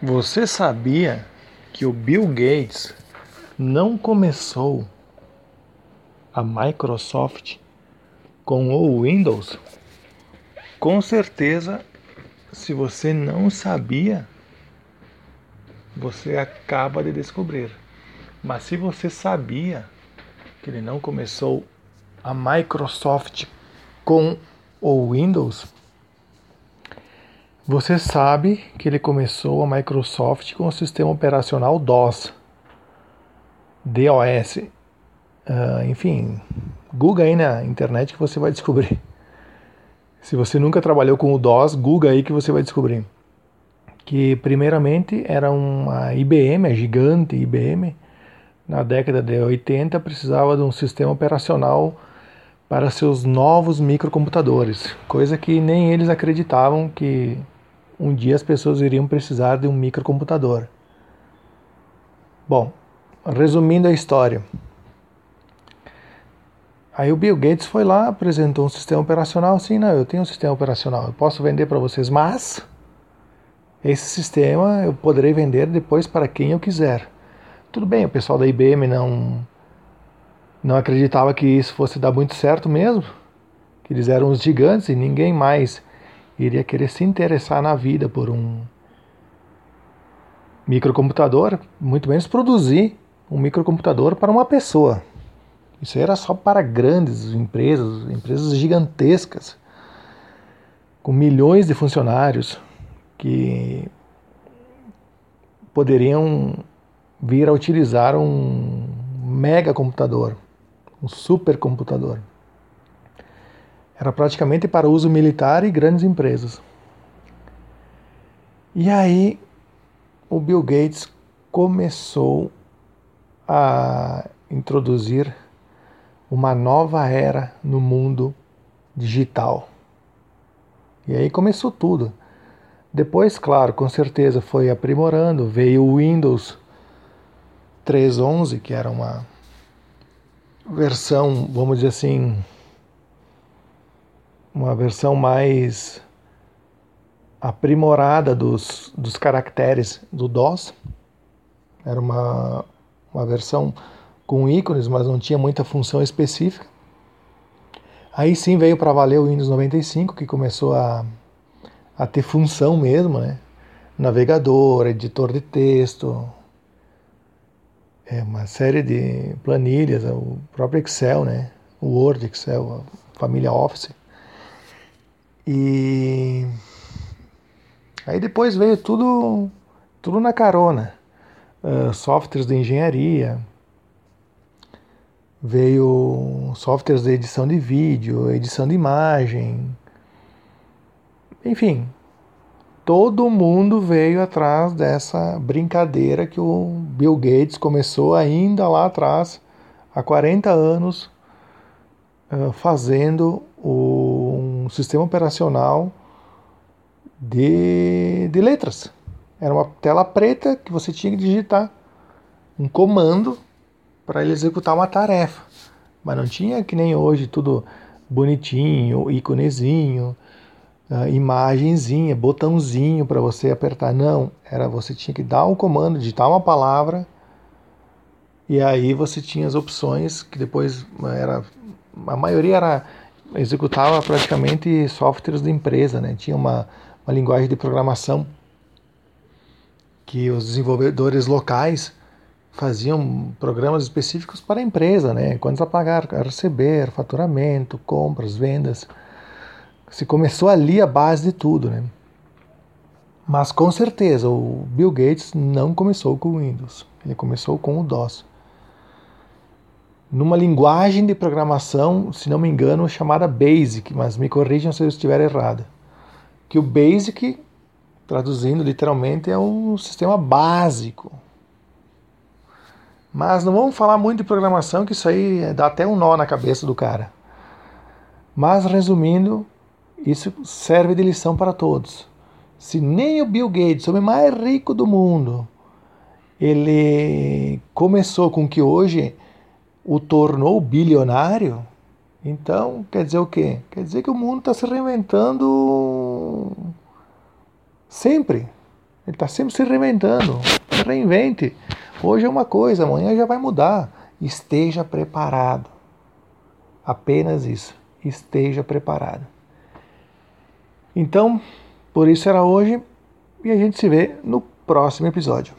Você sabia que o Bill Gates não começou a Microsoft com o Windows? Com certeza, se você não sabia, você acaba de descobrir. Mas se você sabia que ele não começou a Microsoft com o Windows, você sabe que ele começou a Microsoft com o sistema operacional DOS. DOS. Uh, enfim, Google aí na internet que você vai descobrir. Se você nunca trabalhou com o DOS, Google aí que você vai descobrir. Que primeiramente era uma IBM, a gigante IBM, na década de 80 precisava de um sistema operacional para seus novos microcomputadores, coisa que nem eles acreditavam que um dia as pessoas iriam precisar de um microcomputador. Bom, resumindo a história. Aí o Bill Gates foi lá, apresentou um sistema operacional. Sim, não, eu tenho um sistema operacional, eu posso vender para vocês, mas esse sistema eu poderei vender depois para quem eu quiser. Tudo bem, o pessoal da IBM não não acreditava que isso fosse dar muito certo mesmo, que eles eram os gigantes e ninguém mais iria querer se interessar na vida por um microcomputador, muito menos produzir um microcomputador para uma pessoa. Isso era só para grandes empresas, empresas gigantescas, com milhões de funcionários que poderiam vir a utilizar um mega computador, um supercomputador. Era praticamente para uso militar e grandes empresas. E aí o Bill Gates começou a introduzir uma nova era no mundo digital. E aí começou tudo. Depois, claro, com certeza foi aprimorando, veio o Windows 3.11, que era uma versão, vamos dizer assim, uma versão mais aprimorada dos, dos caracteres do DOS. Era uma, uma versão com ícones, mas não tinha muita função específica. Aí sim veio para valer o Windows 95, que começou a, a ter função mesmo, né? Navegador, editor de texto, é uma série de planilhas, o próprio Excel, né? O Word, Excel, a família Office. E aí depois veio tudo, tudo na carona. Uh, softwares de engenharia, veio softwares de edição de vídeo, edição de imagem, enfim, todo mundo veio atrás dessa brincadeira que o Bill Gates começou ainda lá atrás, há 40 anos, uh, fazendo um sistema operacional de, de letras. Era uma tela preta que você tinha que digitar um comando para ele executar uma tarefa. Mas não tinha que nem hoje tudo bonitinho, íconezinho, uh, imagenzinha, botãozinho para você apertar. Não, era você tinha que dar um comando, digitar uma palavra e aí você tinha as opções que depois era a maioria era executava praticamente softwares da empresa, né? Tinha uma, uma linguagem de programação que os desenvolvedores locais faziam programas específicos para a empresa, né? Quantos a pagar, a receber, faturamento, compras, vendas. Se começou ali a base de tudo, né? Mas com certeza o Bill Gates não começou com o Windows, ele começou com o DOS numa linguagem de programação, se não me engano, chamada Basic, mas me corrijam se eu estiver errado. Que o Basic, traduzindo literalmente, é um sistema básico. Mas não vamos falar muito de programação, que isso aí dá até um nó na cabeça do cara. Mas resumindo, isso serve de lição para todos. Se nem o Bill Gates, o homem mais rico do mundo, ele começou com que hoje o tornou bilionário, então quer dizer o quê? Quer dizer que o mundo está se reinventando sempre. Ele está sempre se reinventando. Reinvente. Hoje é uma coisa, amanhã já vai mudar. Esteja preparado. Apenas isso. Esteja preparado. Então, por isso era hoje e a gente se vê no próximo episódio.